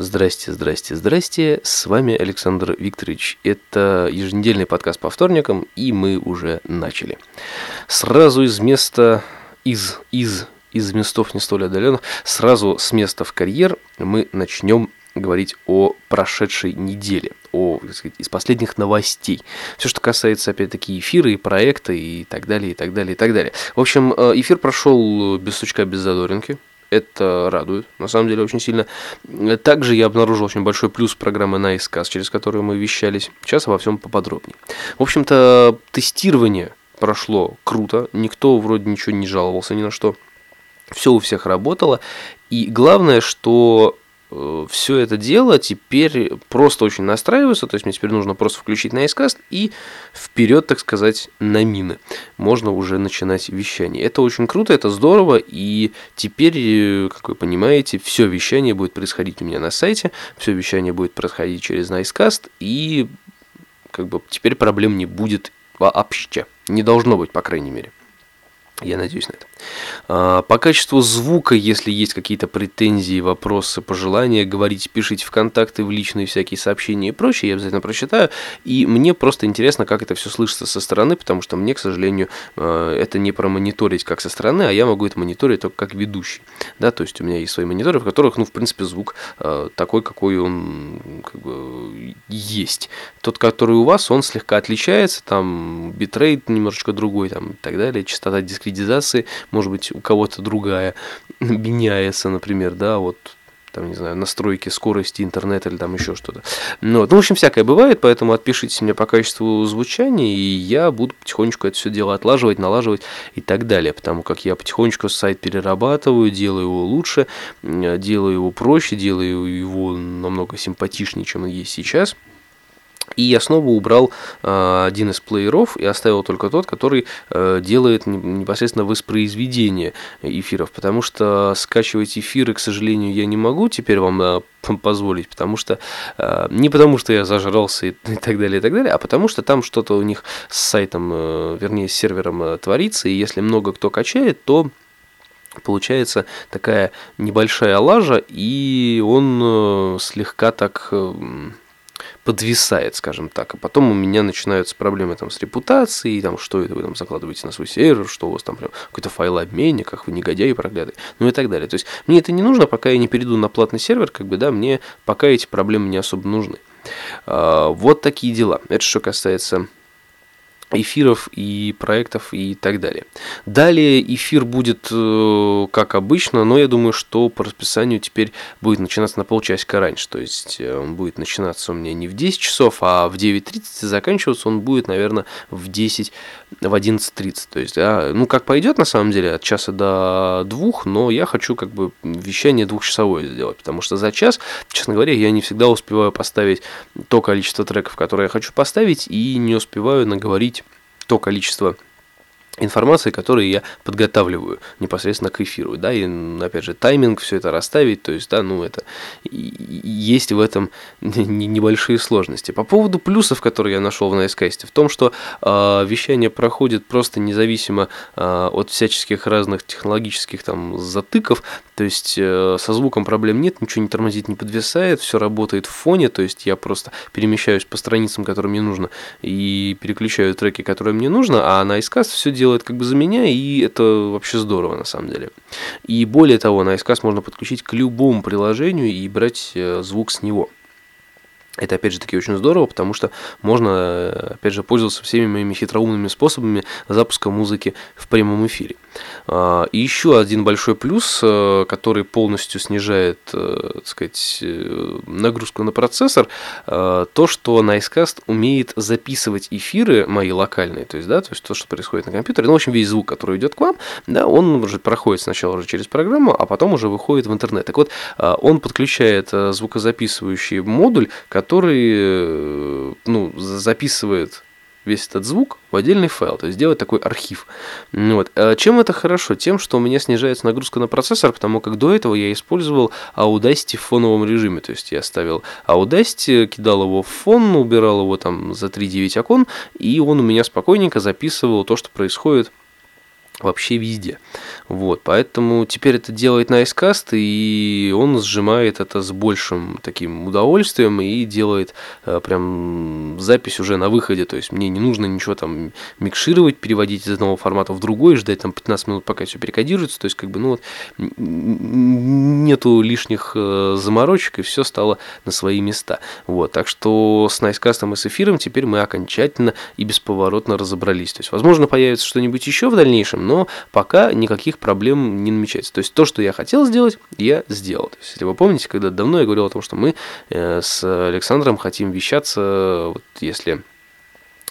Здрасте, здрасте, здрасте. С вами Александр Викторович. Это еженедельный подкаст по вторникам, и мы уже начали. Сразу из места, из, из, из местов не столь отдаленных, сразу с места в карьер мы начнем говорить о прошедшей неделе, о, так сказать, из последних новостей. Все, что касается, опять-таки, эфира и проекта и так далее, и так далее, и так далее. В общем, э, эфир прошел без сучка, без задоринки. Это радует, на самом деле, очень сильно. Также я обнаружил очень большой плюс программы Найсказ, через которую мы вещались. Сейчас обо всем поподробнее. В общем-то, тестирование прошло круто. Никто вроде ничего не жаловался ни на что. Все у всех работало. И главное, что все это дело теперь просто очень настраивается, то есть мне теперь нужно просто включить на Icecast и вперед, так сказать, на мины. Можно уже начинать вещание. Это очень круто, это здорово, и теперь, э, как вы понимаете, все вещание будет происходить у меня на сайте, все вещание будет происходить через Nicecast, и как бы теперь проблем не будет вообще. Не должно быть, по крайней мере. Я надеюсь на это. А, по качеству звука, если есть какие-то претензии, вопросы, пожелания, говорите, пишите в контакты, в личные всякие сообщения и прочее, я обязательно прочитаю. И мне просто интересно, как это все слышится со стороны, потому что мне, к сожалению, а, это не промониторить как со стороны, а я могу это мониторить только как ведущий. Да, то есть у меня есть свои мониторы, в которых, ну, в принципе, звук а, такой, какой он как бы, есть. Тот, который у вас, он слегка отличается, там битрейт немножечко другой, там и так далее, частота дискретизации может быть, у кого-то другая меняется, например, да, вот там, не знаю, настройки скорости интернета или там еще что-то. Ну, ну, в общем, всякое бывает, поэтому отпишитесь мне по качеству звучания, и я буду потихонечку это все дело отлаживать, налаживать и так далее, потому как я потихонечку сайт перерабатываю, делаю его лучше, делаю его проще, делаю его намного симпатичнее, чем он есть сейчас – и я снова убрал э, один из плееров и оставил только тот, который э, делает непосредственно воспроизведение эфиров, потому что скачивать эфиры, к сожалению, я не могу теперь вам э, позволить, потому что не потому что я зажрался и, так далее, и так далее, а потому что там что-то у них с сайтом, вернее, с сервером творится, и если много кто качает, то получается такая небольшая лажа, и он слегка так... подвисает, скажем так. А потом у меня начинаются проблемы там с репутацией, там, что это вы там закладываете на свой сервер, что у вас там прям какой-то файлообменник, как вы негодяи проклятый, ну и так далее. То есть мне это не нужно, пока я не перейду на платный сервер, как бы, да, мне пока эти проблемы не особо нужны. А, вот такие дела. Это что касается эфиров и проектов и так далее. Далее эфир будет э, как обычно, но я думаю, что по расписанию теперь будет начинаться на полчасика раньше. То есть э, он будет начинаться у меня не в 10 часов, а в 9.30 и заканчиваться он будет, наверное, в 10, в 11.30. То есть, да, ну как пойдет на самом деле от часа до двух, но я хочу как бы вещание двухчасовое сделать, потому что за час, честно говоря, я не всегда успеваю поставить то количество треков, которые я хочу поставить, и не успеваю наговорить то количество информации, которую я подготавливаю непосредственно к эфиру, да, и, опять же, тайминг, все это расставить, то есть, да, ну, это, есть в этом небольшие сложности. По поводу плюсов, которые я нашел в Найскасте, в том, что э, вещание проходит просто независимо э, от всяческих разных технологических там затыков, то есть, э, со звуком проблем нет, ничего не тормозит, не подвисает, все работает в фоне, то есть, я просто перемещаюсь по страницам, которые мне нужно, и переключаю треки, которые мне нужно, а Найскаст все делает делает как бы за меня, и это вообще здорово на самом деле. И более того, на iSCAS можно подключить к любому приложению и брать э, звук с него. Это, опять же, таки очень здорово, потому что можно, опять же, пользоваться всеми моими хитроумными способами запуска музыки в прямом эфире. А, и еще один большой плюс, э, который полностью снижает, э, так сказать, э, нагрузку на процессор, то, что Nicecast умеет записывать эфиры мои локальные, то есть, да, то есть то, что происходит на компьютере, ну, в общем, весь звук, который идет к вам, да, он уже проходит сначала уже через программу, а потом уже выходит в интернет. Так вот, он подключает звукозаписывающий модуль, который, ну, записывает весь этот звук в отдельный файл, то есть сделать такой архив. Вот. А чем это хорошо? Тем, что у меня снижается нагрузка на процессор, потому как до этого я использовал Audacity в фоновом режиме, то есть я ставил Audacity, кидал его в фон, убирал его там за 3-9 окон, и он у меня спокойненько записывал то, что происходит вообще везде. Вот, поэтому теперь это делает Nicecast, и он сжимает это с большим таким удовольствием и делает э, прям запись уже на выходе. То есть мне не нужно ничего там микшировать, переводить из одного формата в другой, ждать там 15 минут, пока все перекодируется. То есть, как бы, ну вот, нету лишних э, заморочек, и все стало на свои места. Вот, так что с Nicecast и с эфиром теперь мы окончательно и бесповоротно разобрались. То есть, возможно, появится что-нибудь еще в дальнейшем, но пока никаких проблем не намечается. То есть то, что я хотел сделать, я сделал. То есть, если вы помните, когда давно я говорил о том, что мы э, с Александром хотим вещаться, вот если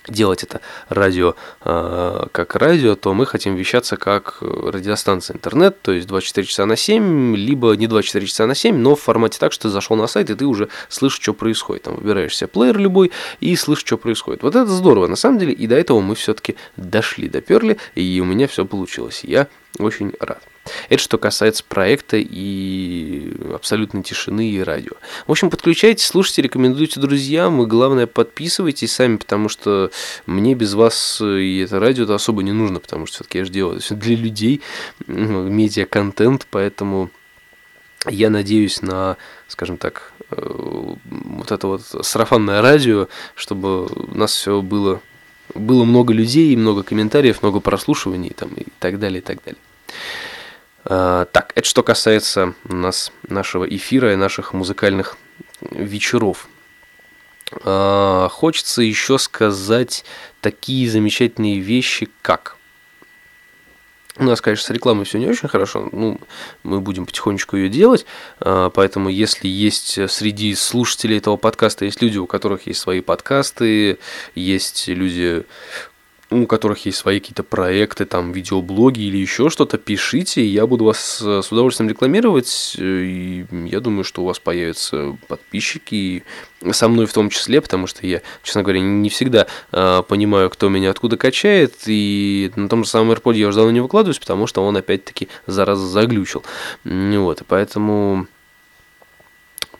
делать это радио э, как радио, то мы хотим вещаться как радиостанция интернет, то есть 24 часа на 7, либо не 24 часа на 7, но в формате так, что ты зашел на сайт, и ты уже слышишь, что происходит. Там выбираешь себе плеер любой и слышишь, что происходит. Вот это здорово, на самом деле, и до этого мы все-таки дошли, доперли, и у меня все получилось. Я очень рад. Это что касается проекта и абсолютной тишины и радио. В общем, подключайтесь, слушайте, рекомендуйте друзьям, и главное, подписывайтесь сами, потому что мне без вас и это радио это особо не нужно, потому что все-таки я же делаю это для людей, медиа-контент, поэтому я надеюсь на, скажем так, э, вот это вот сарафанное радио, чтобы у нас все было было много людей, много комментариев, много прослушиваний там, и так далее, и так далее. А, так, это что касается нас, нашего эфира и наших музыкальных вечеров. А, хочется еще сказать такие замечательные вещи, как у нас, конечно, с рекламой все не очень хорошо, ну, мы будем потихонечку ее делать, а, поэтому если есть среди слушателей этого подкаста, есть люди, у которых есть свои подкасты, есть люди, у которых есть свои какие-то проекты, там, видеоблоги или еще что-то, пишите, я буду вас э, с удовольствием рекламировать, э, и я думаю, что у вас появятся подписчики, со мной в том числе, потому что я, честно говоря, не всегда э, понимаю, кто меня откуда качает, и на том же самом AirPod я уже давно не выкладываюсь, потому что он опять-таки зараза заглючил. Вот, и поэтому...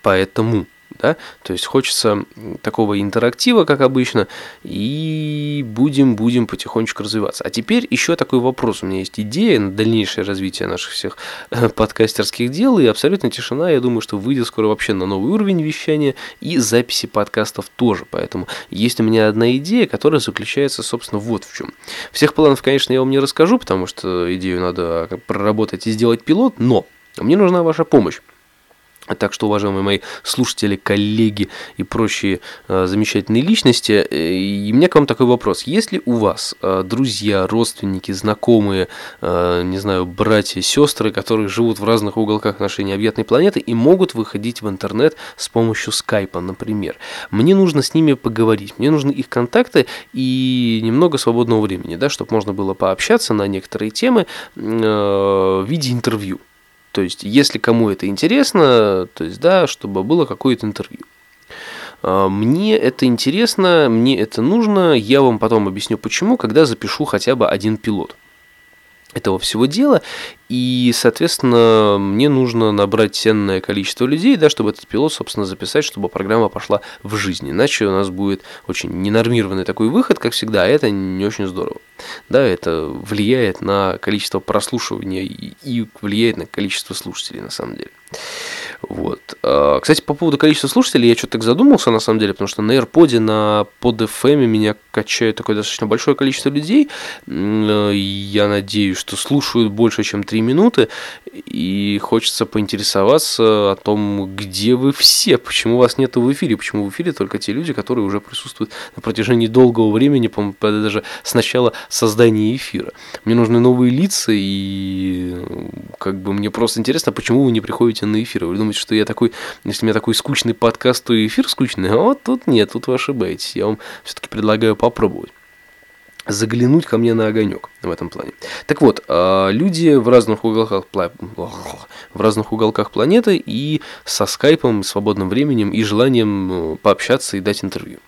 Поэтому да, то есть хочется такого интерактива, как обычно, и будем, будем потихонечку развиваться. А теперь еще такой вопрос, у меня есть идея на дальнейшее развитие наших всех э, подкастерских дел, и абсолютно тишина, я думаю, что выйдет скоро вообще на новый уровень вещания и записи подкастов тоже, поэтому есть у меня одна идея, которая заключается, собственно, вот в чем. Всех планов, конечно, я вам не расскажу, потому что идею надо проработать и сделать пилот, но мне нужна ваша помощь. Так что, уважаемые мои слушатели, коллеги и прочие э, замечательные личности, э, и у меня к вам такой вопрос. Если у вас э, друзья, родственники, знакомые, э, не знаю, братья, сестры, которые живут в разных уголках нашей необъятной планеты и могут выходить в интернет с помощью скайпа, например, мне нужно с ними поговорить, мне нужны их контакты и немного свободного времени, да, чтобы можно было пообщаться на некоторые темы э, в виде интервью. То есть, если кому это интересно, то есть, да, чтобы было какое-то интервью. А, мне это интересно, мне это нужно, я вам потом объясню почему, когда запишу хотя бы один пилот этого всего дела, и, соответственно, мне нужно набрать ценное количество людей, да, чтобы этот пилот, собственно, записать, чтобы программа пошла в жизнь. Иначе у нас будет очень ненормированный такой выход, как всегда, а это не очень здорово. Да, это влияет на количество прослушивания и влияет на количество слушателей, на самом деле. Вот. А, кстати, по поводу количества слушателей, я что-то так задумался, на самом деле, потому что на AirPod, на под меня качает такое достаточно большое количество людей. Я надеюсь, что слушают больше, чем 3 минуты, и хочется поинтересоваться о том, где вы все, почему вас нету в эфире, почему в эфире только те люди, которые уже присутствуют на протяжении долгого времени, по даже с начала создания эфира. Мне нужны новые лица, и как бы мне просто интересно, почему вы не приходите на эфир. Вы думаете, что я такой, если у меня такой скучный подкаст, то эфир скучный? А вот тут нет, тут вы ошибаетесь. Я вам все-таки предлагаю попробовать заглянуть ко мне на огонек в этом плане. Так вот, а, люди в разных уголках, в разных уголках планеты и со скайпом, свободным временем и желанием э, пообщаться и дать интервью.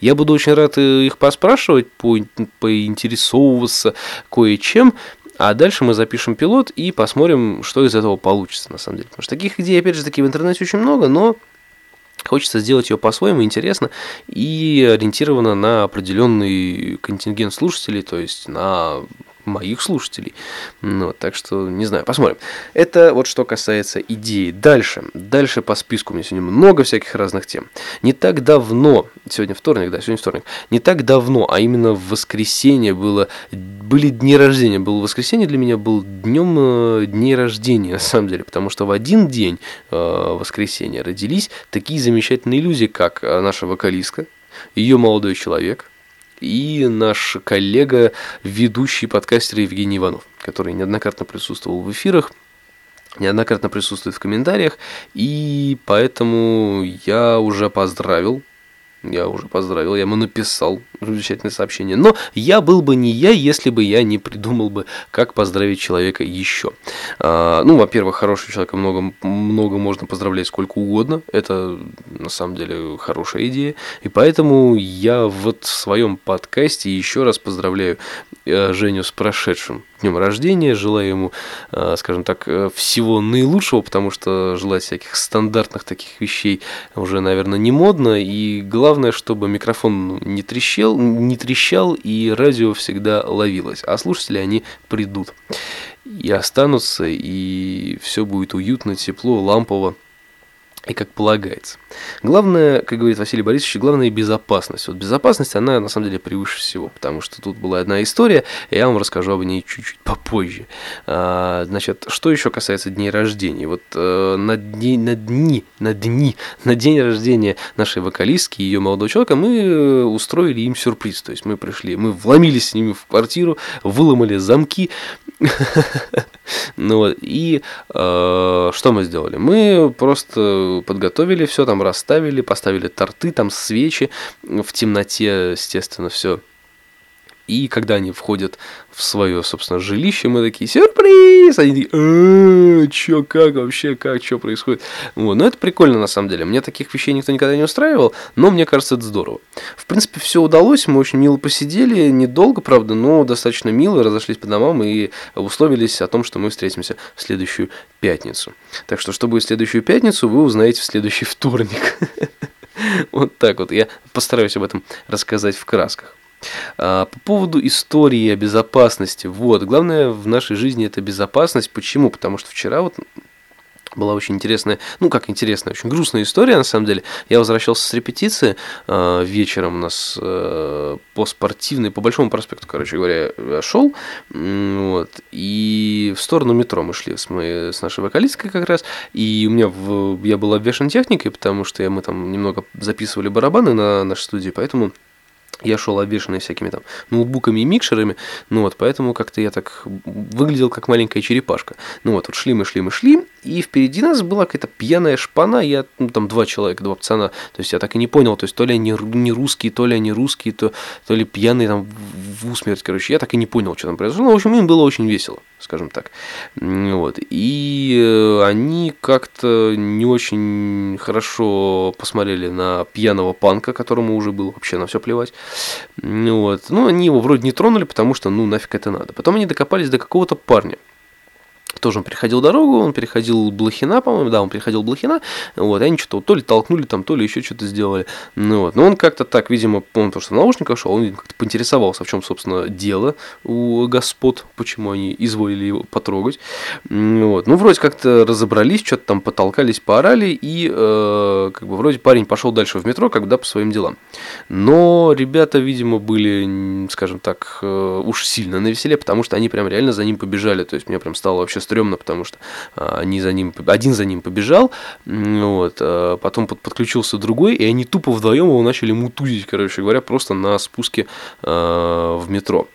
Я буду очень рад э, их поспрашивать, по, поинтересовываться кое-чем, а дальше мы запишем пилот и посмотрим, что из этого получится, на самом деле. Потому что таких идей, опять же, таки в интернете очень много, но Хочется сделать ее по-своему интересно и ориентировано на определенный контингент слушателей, то есть на моих слушателей. Ну, так что, не знаю, посмотрим. Это вот что касается идеи. Дальше. Дальше по списку у меня сегодня много всяких разных тем. Не так давно, сегодня вторник, да, сегодня вторник, не так давно, а именно в воскресенье было, были дни рождения. Было воскресенье для меня был днем э, дней рождения, на самом деле, потому что в один день э, воскресенья родились такие замечательные люди, как э, наша вокалистка, ее молодой человек – и наш коллега, ведущий подкастер Евгений Иванов, который неоднократно присутствовал в эфирах, неоднократно присутствует в комментариях, и поэтому я уже поздравил я уже поздравил, я ему написал замечательное сообщение. Но я был бы не я, если бы я не придумал бы, как поздравить человека еще. А, ну, во-первых, хорошего человека много, много можно поздравлять сколько угодно. Это на самом деле хорошая идея. И поэтому я вот в своем подкасте еще раз поздравляю э, Женю с прошедшим днем рождения, желаю ему, э, скажем так, э, всего наилучшего, потому что желать всяких стандартных таких вещей уже, наверное, не модно. И главное, чтобы микрофон не трещал, не трещал и радио всегда ловилось. А слушатели, они придут и останутся, и все будет уютно, тепло, лампово и как полагается. Главное, как говорит Василий Борисович, главное безопасность. Вот безопасность, она на самом деле превыше всего, потому что тут была одна история, и я вам расскажу об ней чуть-чуть попозже. А, значит, что еще касается дней рождения? Вот э, на, дни, на дни, на дни, на день рождения нашей вокалистки и ее молодого человека мы э, устроили им сюрприз. То есть мы пришли, мы вломились с ними в квартиру, выломали замки, ну вот, и э, что мы сделали? Мы просто подготовили все, там расставили, поставили торты, там свечи, в темноте, естественно, все и когда они входят в свое, собственно, жилище, мы такие, сюрприз! Они такие, «Э, чё, как вообще, как, что происходит? Вот. Но это прикольно, на самом деле. Мне таких вещей никто никогда не устраивал, но мне кажется, это здорово. В принципе, все удалось, мы очень мило посидели, недолго, правда, но достаточно мило, разошлись по домам и условились о том, что мы встретимся в следующую пятницу. Так что, что будет в следующую пятницу, вы узнаете в следующий вторник. Вот так вот. Я постараюсь об этом рассказать в красках. А, по поводу истории о безопасности. Вот, главное в нашей жизни это безопасность. Почему? Потому что вчера вот была очень интересная, ну как интересная, очень грустная история на самом деле. Я возвращался с репетиции э, вечером у нас э, по спортивной, по большому проспекту, короче говоря, шел, вот, и в сторону метро мы шли с, мы, с нашей вокалисткой как раз, и у меня в, я был обвешан техникой, потому что я, мы там немного записывали барабаны на нашей студии, поэтому я шел обвешанный всякими там ноутбуками и микшерами, ну вот, поэтому как-то я так выглядел как маленькая черепашка. Ну вот, вот шли мы, шли мы, шли, и впереди нас была какая-то пьяная шпана, я, ну там два человека, два пацана, то есть я так и не понял, то есть то ли они не русские, то ли они русские, то, то ли пьяные там в усмерть, короче, я так и не понял, что там произошло, ну, в общем, им было очень весело, скажем так. Вот, и э, они как-то не очень хорошо посмотрели на пьяного панка, которому уже было вообще на все плевать. Вот. Ну, они его вроде не тронули, потому что, ну, нафиг это надо. Потом они докопались до какого-то парня тоже он переходил дорогу, он переходил Блохина, по-моему, да, он переходил Блохина, вот, и они что-то то ли толкнули там, то ли еще что-то сделали, ну вот, но он как-то так, видимо, он то, что в наушниках шел, он как-то поинтересовался, в чем, собственно, дело у господ, почему они изволили его потрогать, вот, ну, вроде как-то разобрались, что-то там потолкались, поорали, и, э, как бы, вроде парень пошел дальше в метро, когда по своим делам, но ребята, видимо, были, скажем так, э, уж сильно на веселе, потому что они прям реально за ним побежали, то есть мне прям стало вообще стрёмно, потому что а, они за ним, один за ним побежал, вот, а потом подключился другой, и они тупо вдвоем его начали мутузить, короче говоря, просто на спуске а, в метро.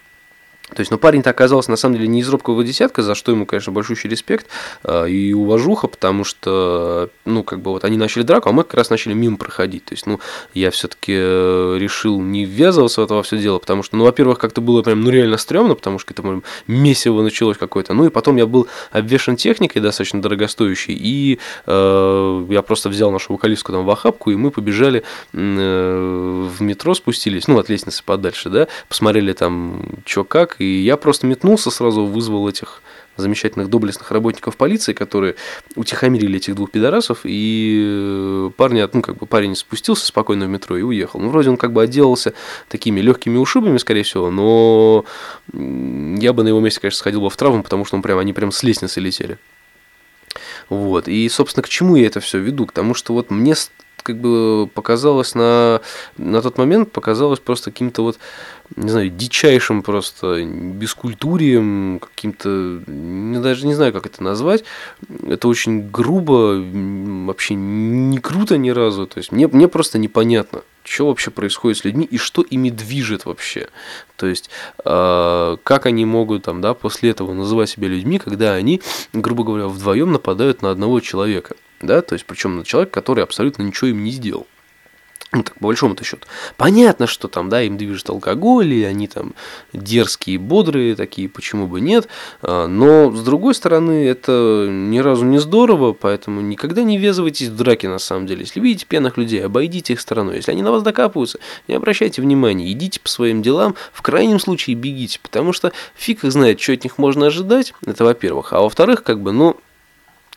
То есть, ну, парень-то оказался, на самом деле, не из робкого десятка, за что ему, конечно, большущий респект э, и уважуха, потому что, ну, как бы вот они начали драку, а мы как раз начали мимо проходить. То есть, ну, я все-таки э, решил не ввязываться в это во все дело, потому что, ну, во-первых, как-то было прям, ну, реально стрёмно, потому что это месиво началось какое-то. Ну, и потом я был обвешен техникой достаточно дорогостоящей, и э, я просто взял нашу вокалистку там в охапку, и мы побежали э, в метро, спустились, ну, от лестницы подальше, да, посмотрели там, что как, и я просто метнулся сразу, вызвал этих замечательных доблестных работников полиции, которые утихомирили этих двух пидорасов, и э, парни, ну, как бы парень спустился спокойно в метро и уехал. Ну, вроде он как бы отделался такими легкими ушибами, скорее всего, но я бы на его месте, конечно, сходил бы в травму, потому что он прям, они прям с лестницы летели. Вот. И, собственно, к чему я это все веду? К тому, что вот мне как бы показалось на, на тот момент, показалось просто каким-то вот, не знаю, дичайшим просто бескультурием, каким-то, даже не знаю, как это назвать. Это очень грубо, вообще не круто ни разу. То есть мне, мне просто непонятно, что вообще происходит с людьми и что ими движет вообще. То есть, э, как они могут там, да, после этого называть себя людьми, когда они, грубо говоря, вдвоем нападают на одного человека да, то есть причем на человека, который абсолютно ничего им не сделал. Ну, так, по большому-то счету. Понятно, что там, да, им движет алкоголь, и они там дерзкие, бодрые такие, почему бы нет. А, но, с другой стороны, это ни разу не здорово, поэтому никогда не ввязывайтесь в драки, на самом деле. Если видите пьяных людей, обойдите их стороной. Если они на вас докапываются, не обращайте внимания, идите по своим делам, в крайнем случае бегите, потому что фиг их знает, что от них можно ожидать, это во-первых. А во-вторых, как бы, ну,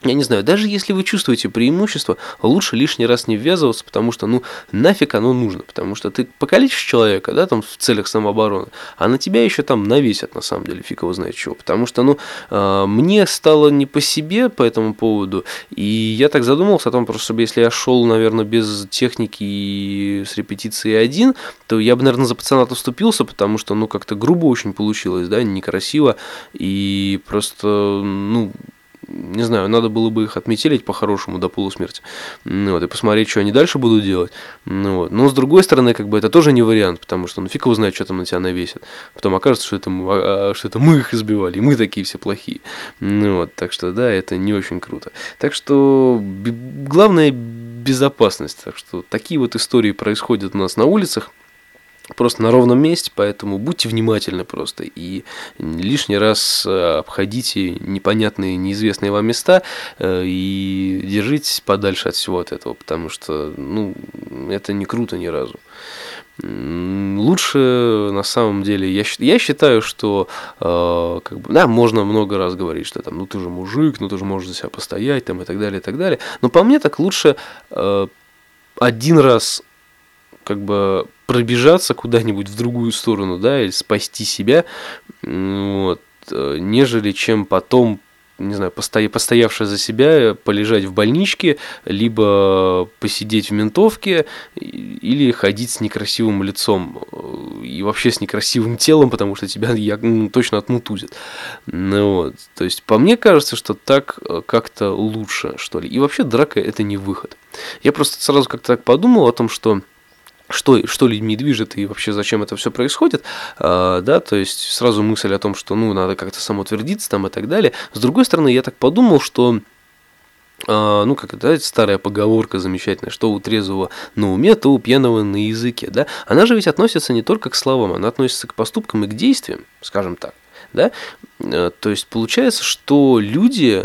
я не знаю, даже если вы чувствуете преимущество, лучше лишний раз не ввязываться, потому что, ну, нафиг оно нужно, потому что ты покалечишь человека, да, там, в целях самообороны, а на тебя еще там навесят, на самом деле, фиг его знает чего, потому что, ну, э, мне стало не по себе по этому поводу, и я так задумался о том, просто, чтобы если я шел, наверное, без техники и с репетицией один, то я бы, наверное, за пацана-то вступился, потому что, ну, как-то грубо очень получилось, да, некрасиво, и просто, ну, не знаю, надо было бы их отметелить по-хорошему до полусмерти. Ну, вот, и посмотреть, что они дальше будут делать. Ну, вот. Но с другой стороны, как бы это тоже не вариант, потому что ну фиг его знает, что там на тебя навесят. Потом окажется, что это, а, что это мы их избивали, и мы такие все плохие. Ну, вот, так что да, это не очень круто. Так что главное безопасность. Так что такие вот истории происходят у нас на улицах просто на ровном месте, поэтому будьте внимательны просто и лишний раз э, обходите непонятные, неизвестные вам места э, и держитесь подальше от всего от этого, потому что, ну, это не круто ни разу. Лучше на самом деле, я, я считаю, что э, как бы, да, можно много раз говорить, что там, ну ты же мужик, ну ты же можешь за себя постоять, там и так далее, и так далее. Но по мне так лучше э, один раз как бы пробежаться куда-нибудь в другую сторону, да, или спасти себя, вот, э, нежели чем потом не знаю, постоя, постоявшая за себя, полежать в больничке, либо посидеть в ментовке, или ходить с некрасивым лицом э, и вообще с некрасивым телом, потому что тебя я, ну, точно отмутузят. Ну, вот. То есть, по мне кажется, что так э, как-то лучше, что ли. И вообще драка это не выход. Я просто сразу как-то так подумал о том, что что, что людьми движет и вообще зачем это все происходит, а, да, то есть сразу мысль о том, что, ну, надо как-то самоутвердиться там и так далее. С другой стороны, я так подумал, что а, ну, как это, старая поговорка замечательная, что у трезвого на уме, то у пьяного на языке, да, она же ведь относится не только к словам, она относится к поступкам и к действиям, скажем так, да, а, то есть получается, что люди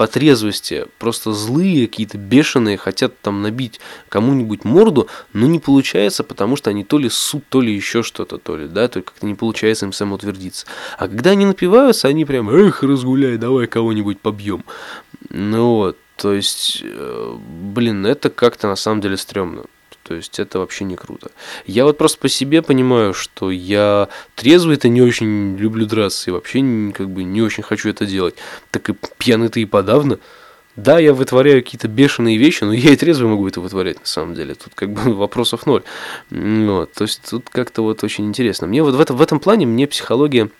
по трезвости просто злые, какие-то бешеные, хотят там набить кому-нибудь морду, но не получается, потому что они то ли суд, то ли еще что-то, то ли, да, то как-то не получается им самоутвердиться. А когда они напиваются, они прям, эх, разгуляй, давай кого-нибудь побьем. Ну вот, то есть, э, блин, это как-то на самом деле стрёмно. То есть это вообще не круто. Я вот просто по себе понимаю, что я трезвый-то не очень люблю драться и вообще как бы не очень хочу это делать. Так и пьяный-то и подавно. Да, я вытворяю какие-то бешеные вещи, но я и трезвый могу это вытворять на самом деле. Тут как бы вопросов ноль. Вот, то есть тут как-то вот очень интересно. Мне вот в, этом в этом плане мне психология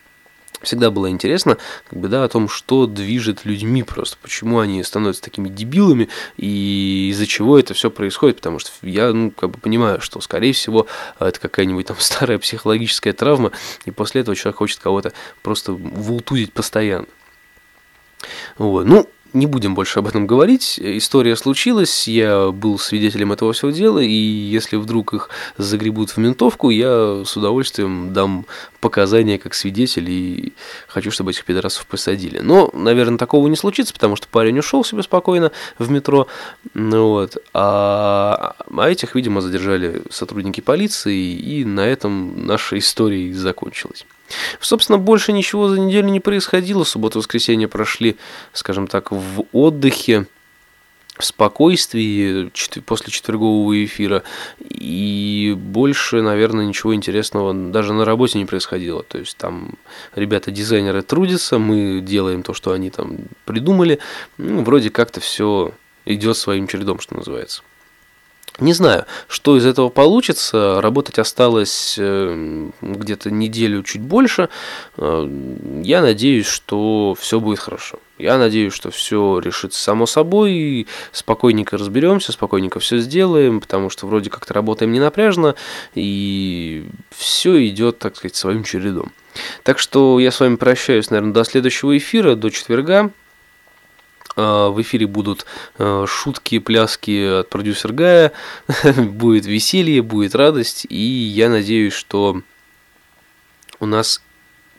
всегда было интересно, как бы, да, о том, что движет людьми просто, почему они становятся такими дебилами и из-за чего это все происходит, потому что я, ну, как бы понимаю, что, скорее всего, это какая-нибудь там старая психологическая травма, и после этого человек хочет кого-то просто вултузить постоянно. Вот. Ну, не будем больше об этом говорить. История случилась, я был свидетелем этого всего дела, и если вдруг их загребут в ментовку, я с удовольствием дам показания как свидетель и хочу, чтобы этих пидорасов посадили. Но, наверное, такого не случится, потому что парень ушел себе спокойно в метро, ну вот, а, а этих, видимо, задержали сотрудники полиции, и на этом наша история закончилась. Собственно, больше ничего за неделю не происходило. Суббота и воскресенье прошли, скажем так, в отдыхе в спокойствии после четвергового эфира. И больше, наверное, ничего интересного даже на работе не происходило. То есть там ребята-дизайнеры трудятся, мы делаем то, что они там придумали. Ну, вроде как-то все идет своим чередом, что называется. Не знаю, что из этого получится. Работать осталось э, где-то неделю чуть больше. Э, я надеюсь, что все будет хорошо. Я надеюсь, что все решится само собой, спокойненько разберемся, спокойненько все сделаем, потому что вроде как-то работаем не напряжно, и все идет, так сказать, своим чередом. Так что я с вами прощаюсь, наверное, до следующего эфира, до четверга. А, в эфире будут а, шутки, пляски от продюсера Гая, будет веселье, будет радость, и я надеюсь, что у нас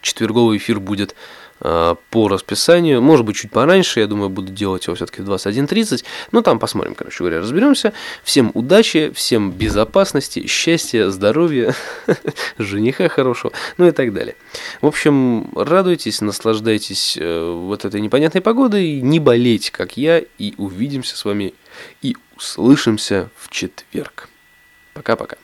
четверговый эфир будет Э, по расписанию. Может быть, чуть пораньше, я думаю, буду делать его все-таки в 21.30. Но там посмотрим, короче говоря, разберемся. Всем удачи, всем безопасности, счастья, здоровья, жениха хорошего, ну и так далее. В общем, радуйтесь, наслаждайтесь э, вот этой непонятной погодой, не болейте, как я, и увидимся с вами и услышимся в четверг. Пока-пока.